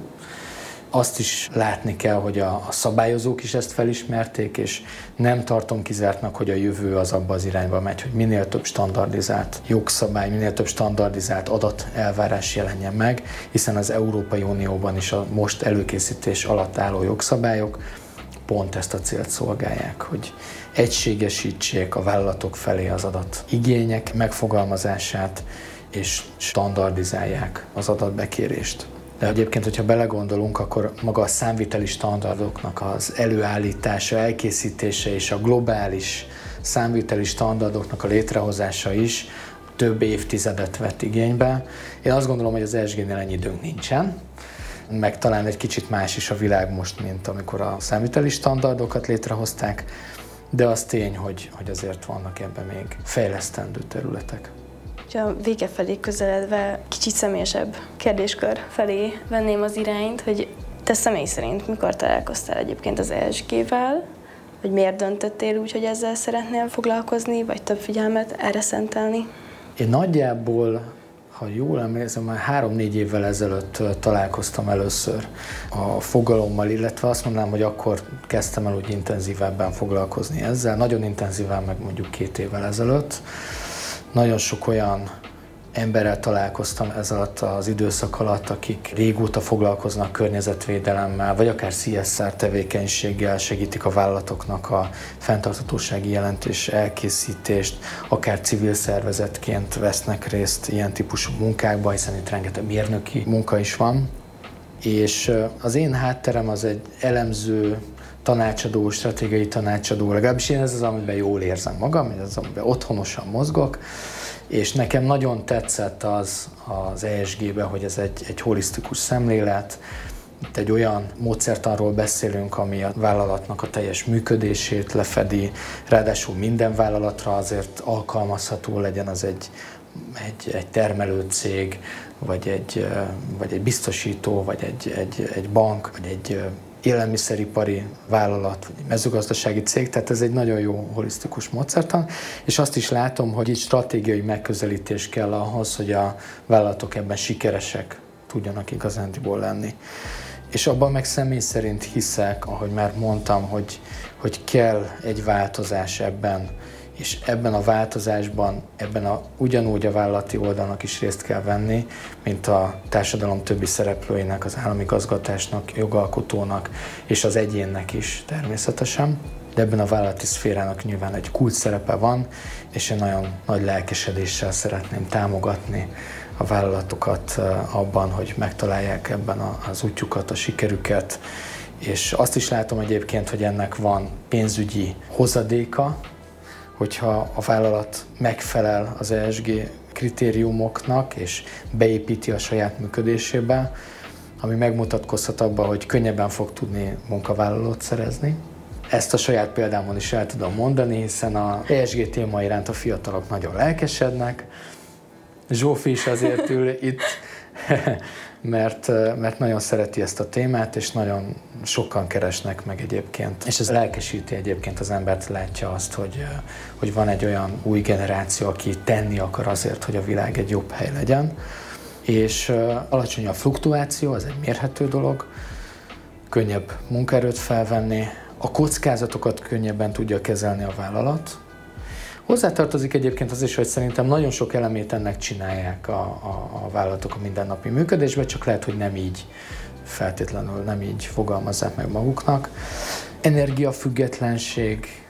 Speaker 2: azt is látni kell, hogy a, a szabályozók is ezt felismerték, és nem tartom kizártnak, hogy a jövő az abba az irányba megy, hogy minél több standardizált jogszabály, minél több standardizált adat elvárás jelenjen meg, hiszen az Európai Unióban is a most előkészítés alatt álló jogszabályok pont ezt a célt szolgálják, hogy egységesítsék a vállalatok felé az adat igények megfogalmazását, és standardizálják az adatbekérést. De egyébként, hogyha belegondolunk, akkor maga a számviteli standardoknak az előállítása, elkészítése és a globális számviteli standardoknak a létrehozása is több évtizedet vett igénybe. Én azt gondolom, hogy az ESG-nél ennyi időnk nincsen, meg talán egy kicsit más is a világ most, mint amikor a számviteli standardokat létrehozták, de az tény, hogy, hogy azért vannak ebben még fejlesztendő területek.
Speaker 1: A vége felé közeledve kicsit személyesebb kérdéskör felé venném az irányt, hogy te személy szerint mikor találkoztál egyébként az ESG-vel, vagy miért döntöttél úgy, hogy ezzel szeretnél foglalkozni, vagy több figyelmet erre szentelni?
Speaker 2: Én nagyjából, ha jól emlékszem, már három-négy évvel ezelőtt találkoztam először a fogalommal, illetve azt mondanám, hogy akkor kezdtem el úgy intenzívebben foglalkozni ezzel, nagyon intenzíven meg mondjuk két évvel ezelőtt. Nagyon sok olyan emberrel találkoztam ez alatt az időszak alatt, akik régóta foglalkoznak környezetvédelemmel, vagy akár CSR tevékenységgel segítik a vállalatoknak a fenntartatósági jelentés elkészítést, akár civil szervezetként vesznek részt ilyen típusú munkákban, hiszen itt rengeteg mérnöki munka is van. És az én hátterem az egy elemző, tanácsadó, stratégiai tanácsadó, legalábbis én ez az, amiben jól érzem magam, ez az, amiben otthonosan mozgok, és nekem nagyon tetszett az az ESG-be, hogy ez egy, egy holisztikus szemlélet, Itt egy olyan módszertanról beszélünk, ami a vállalatnak a teljes működését lefedi, ráadásul minden vállalatra azért alkalmazható legyen az egy, egy, egy termelőcég, vagy egy, vagy egy biztosító, vagy egy, egy, egy bank, vagy egy élelmiszeripari vállalat, vagy mezőgazdasági cég, tehát ez egy nagyon jó holisztikus módszertan, és azt is látom, hogy itt stratégiai megközelítés kell ahhoz, hogy a vállalatok ebben sikeresek tudjanak igazándiból lenni. És abban meg személy szerint hiszek, ahogy már mondtam, hogy, hogy kell egy változás ebben, és ebben a változásban, ebben a, ugyanúgy a vállalati oldalnak is részt kell venni, mint a társadalom többi szereplőinek, az állami gazgatásnak, jogalkotónak és az egyénnek is természetesen. De ebben a vállalati szférának nyilván egy kult szerepe van, és én nagyon nagy lelkesedéssel szeretném támogatni a vállalatokat abban, hogy megtalálják ebben az útjukat, a sikerüket, és azt is látom egyébként, hogy ennek van pénzügyi hozadéka, hogyha a vállalat megfelel az ESG kritériumoknak, és beépíti a saját működésébe, ami megmutatkozhat abban, hogy könnyebben fog tudni munkavállalót szerezni. Ezt a saját példámon is el tudom mondani, hiszen a ESG téma iránt a fiatalok nagyon lelkesednek. Zsófi is azért ül itt, mert, mert nagyon szereti ezt a témát, és nagyon sokan keresnek meg egyébként. És ez lelkesíti egyébként az embert, látja azt, hogy, hogy van egy olyan új generáció, aki tenni akar azért, hogy a világ egy jobb hely legyen. És alacsony a fluktuáció, ez egy mérhető dolog, könnyebb munkaerőt felvenni, a kockázatokat könnyebben tudja kezelni a vállalat, Hozzátartozik egyébként az is, hogy szerintem nagyon sok elemét ennek csinálják a, a, a vállalatok a mindennapi működésben, csak lehet, hogy nem így feltétlenül nem így fogalmazzák meg maguknak. Energiafüggetlenség,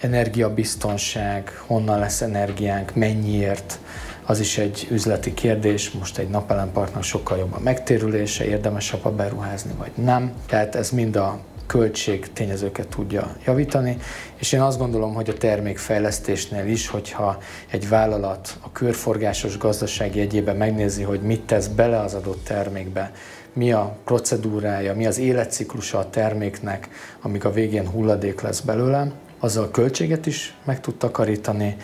Speaker 2: energiabiztonság, honnan lesz energiánk, mennyiért, az is egy üzleti kérdés, most egy napelemparknak sokkal jobb a megtérülése, érdemesebb a beruházni, vagy nem. Tehát ez mind a költség tényezőket tudja javítani, és én azt gondolom, hogy a termékfejlesztésnél is, hogyha egy vállalat a körforgásos gazdasági egyében megnézi, hogy mit tesz bele az adott termékbe, mi a procedúrája, mi az életciklusa a terméknek, amíg a végén hulladék lesz belőle, azzal költséget is meg tud takarítani,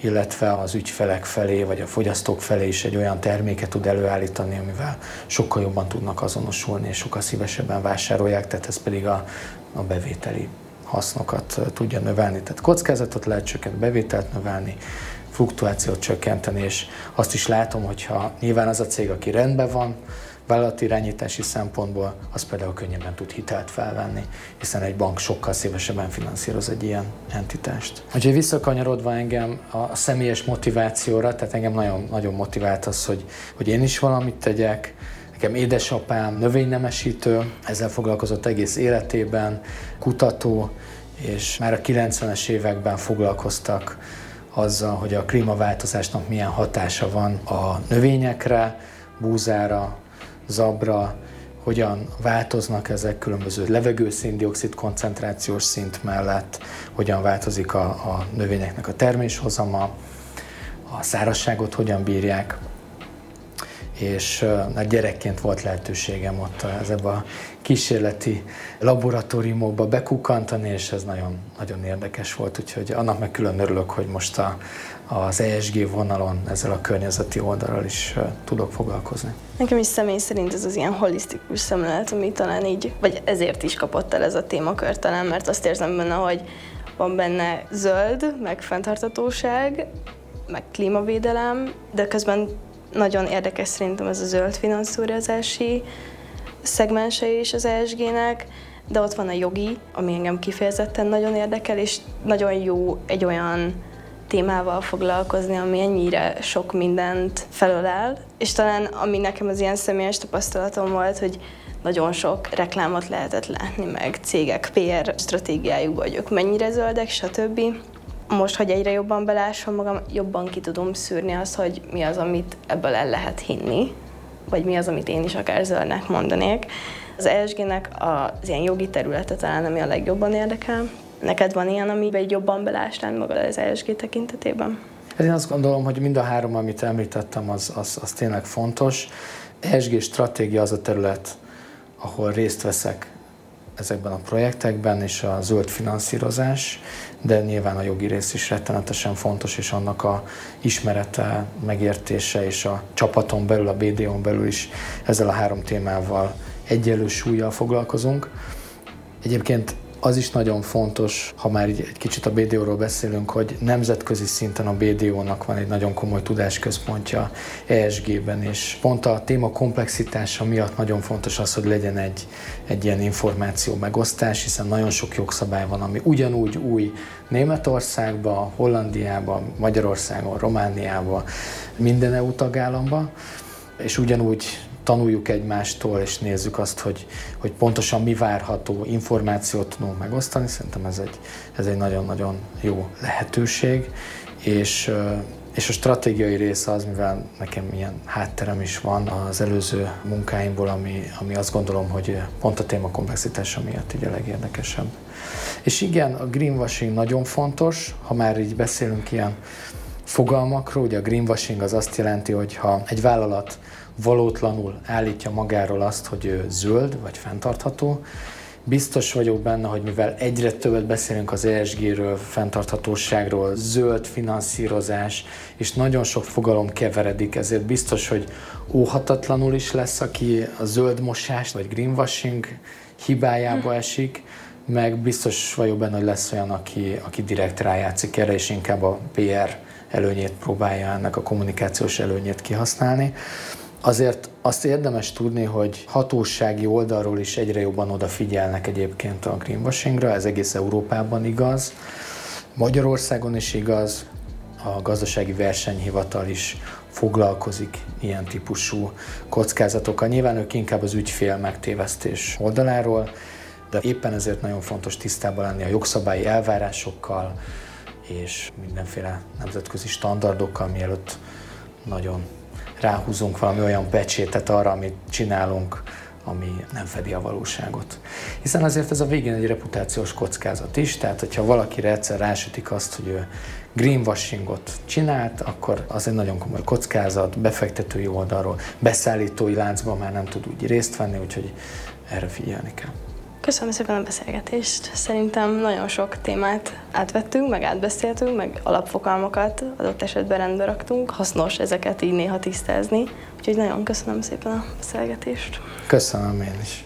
Speaker 2: illetve az ügyfelek felé, vagy a fogyasztók felé is egy olyan terméket tud előállítani, amivel sokkal jobban tudnak azonosulni, és sokkal szívesebben vásárolják, tehát ez pedig a, a bevételi hasznokat tudja növelni. Tehát kockázatot lehet csökkenteni, bevételt növelni, fluktuációt csökkenteni, és azt is látom, hogyha nyilván az a cég, aki rendben van, vállalatirányítási szempontból, az például könnyebben tud hitelt felvenni, hiszen egy bank sokkal szívesebben finanszíroz egy ilyen entitást. Úgyhogy visszakanyarodva engem a személyes motivációra, tehát engem nagyon, nagyon motivált az, hogy, hogy én is valamit tegyek, Nekem édesapám növénynemesítő, ezzel foglalkozott egész életében, kutató, és már a 90-es években foglalkoztak azzal, hogy a klímaváltozásnak milyen hatása van a növényekre, búzára, zabra, hogyan változnak ezek különböző levegőszéndiokszid koncentrációs szint mellett, hogyan változik a, a növényeknek a terméshozama, a szárazságot hogyan bírják. És uh, gyerekként volt lehetőségem ott ezekbe a kísérleti laboratóriumokba bekukantani, és ez nagyon, nagyon érdekes volt, úgyhogy annak meg külön örülök, hogy most a, az ESG vonalon ezzel a környezeti oldalral is tudok foglalkozni.
Speaker 1: Nekem is személy szerint ez az ilyen holisztikus szemlélet, ami talán így, vagy ezért is kapott el ez a témakör talán, mert azt érzem benne, hogy van benne zöld, meg fenntartatóság, meg klímavédelem, de közben nagyon érdekes szerintem ez a zöld finanszírozási szegmense is az ESG-nek, de ott van a jogi, ami engem kifejezetten nagyon érdekel, és nagyon jó egy olyan témával foglalkozni, ami ennyire sok mindent felölel, és talán ami nekem az ilyen személyes tapasztalatom volt, hogy nagyon sok reklámot lehetett látni, meg cégek PR stratégiájukban, hogy ők mennyire zöldek, stb. Most, hogy egyre jobban belásom magam, jobban ki tudom szűrni azt, hogy mi az, amit ebből el lehet hinni, vagy mi az, amit én is akár zöldnek mondanék. Az ESG-nek az ilyen jogi területe talán, ami a legjobban érdekel, Neked van ilyen, amiben egy jobban belástál magad az ESG tekintetében?
Speaker 2: Hát én azt gondolom, hogy mind a három, amit említettem, az, az, az tényleg fontos. ESG stratégia az a terület, ahol részt veszek ezekben a projektekben, és a zöld finanszírozás, de nyilván a jogi rész is rettenetesen fontos, és annak a ismerete, megértése, és a csapaton belül, a BDO-n belül is ezzel a három témával egyelő súlyjal foglalkozunk. Egyébként az is nagyon fontos, ha már egy kicsit a BDO-ról beszélünk, hogy nemzetközi szinten a BDO-nak van egy nagyon komoly tudásközpontja ESG-ben, és pont a téma komplexitása miatt nagyon fontos az, hogy legyen egy, egy ilyen információ megosztás, hiszen nagyon sok jogszabály van, ami ugyanúgy új Németországban, Hollandiában, Magyarországon, Romániában, minden EU tagállamban, és ugyanúgy tanuljuk egymástól, és nézzük azt, hogy, hogy pontosan mi várható, információt tudunk megosztani. Szerintem ez egy, ez egy nagyon-nagyon jó lehetőség, és, és a stratégiai része az, mivel nekem ilyen hátterem is van az előző munkáimból, ami, ami azt gondolom, hogy pont a téma komplexitása miatt így a legérdekesebb. És igen, a greenwashing nagyon fontos, ha már így beszélünk ilyen fogalmakról, ugye a greenwashing az azt jelenti, hogy ha egy vállalat valótlanul állítja magáról azt, hogy ő zöld vagy fenntartható. Biztos vagyok benne, hogy mivel egyre többet beszélünk az ESG-ről, fenntarthatóságról, zöld finanszírozás, és nagyon sok fogalom keveredik, ezért biztos, hogy óhatatlanul is lesz, aki a zöld mosás vagy greenwashing hibájába hm. esik, meg biztos vagyok benne, hogy lesz olyan, aki, aki direkt rájátszik erre, és inkább a PR előnyét próbálja ennek a kommunikációs előnyét kihasználni. Azért azt érdemes tudni, hogy hatósági oldalról is egyre jobban odafigyelnek egyébként a greenwashingra, ez egész Európában igaz. Magyarországon is igaz, a gazdasági versenyhivatal is foglalkozik ilyen típusú kockázatokkal. Nyilván ők inkább az ügyfél megtévesztés oldaláról, de éppen ezért nagyon fontos tisztában lenni a jogszabályi elvárásokkal és mindenféle nemzetközi standardokkal, mielőtt nagyon ráhúzunk valami olyan pecsétet arra, amit csinálunk, ami nem fedi a valóságot. Hiszen azért ez a végén egy reputációs kockázat is, tehát hogyha valakire egyszer rásütik azt, hogy ő greenwashingot csinált, akkor az egy nagyon komoly kockázat, befektetői oldalról, beszállítói láncban már nem tud úgy részt venni, úgyhogy erre figyelni kell.
Speaker 1: Köszönöm szépen a beszélgetést. Szerintem nagyon sok témát átvettünk, meg átbeszéltünk, meg alapfokalmakat adott esetben rendbe raktunk. Hasznos ezeket így néha tisztázni. Úgyhogy nagyon köszönöm szépen a beszélgetést.
Speaker 2: Köszönöm én is.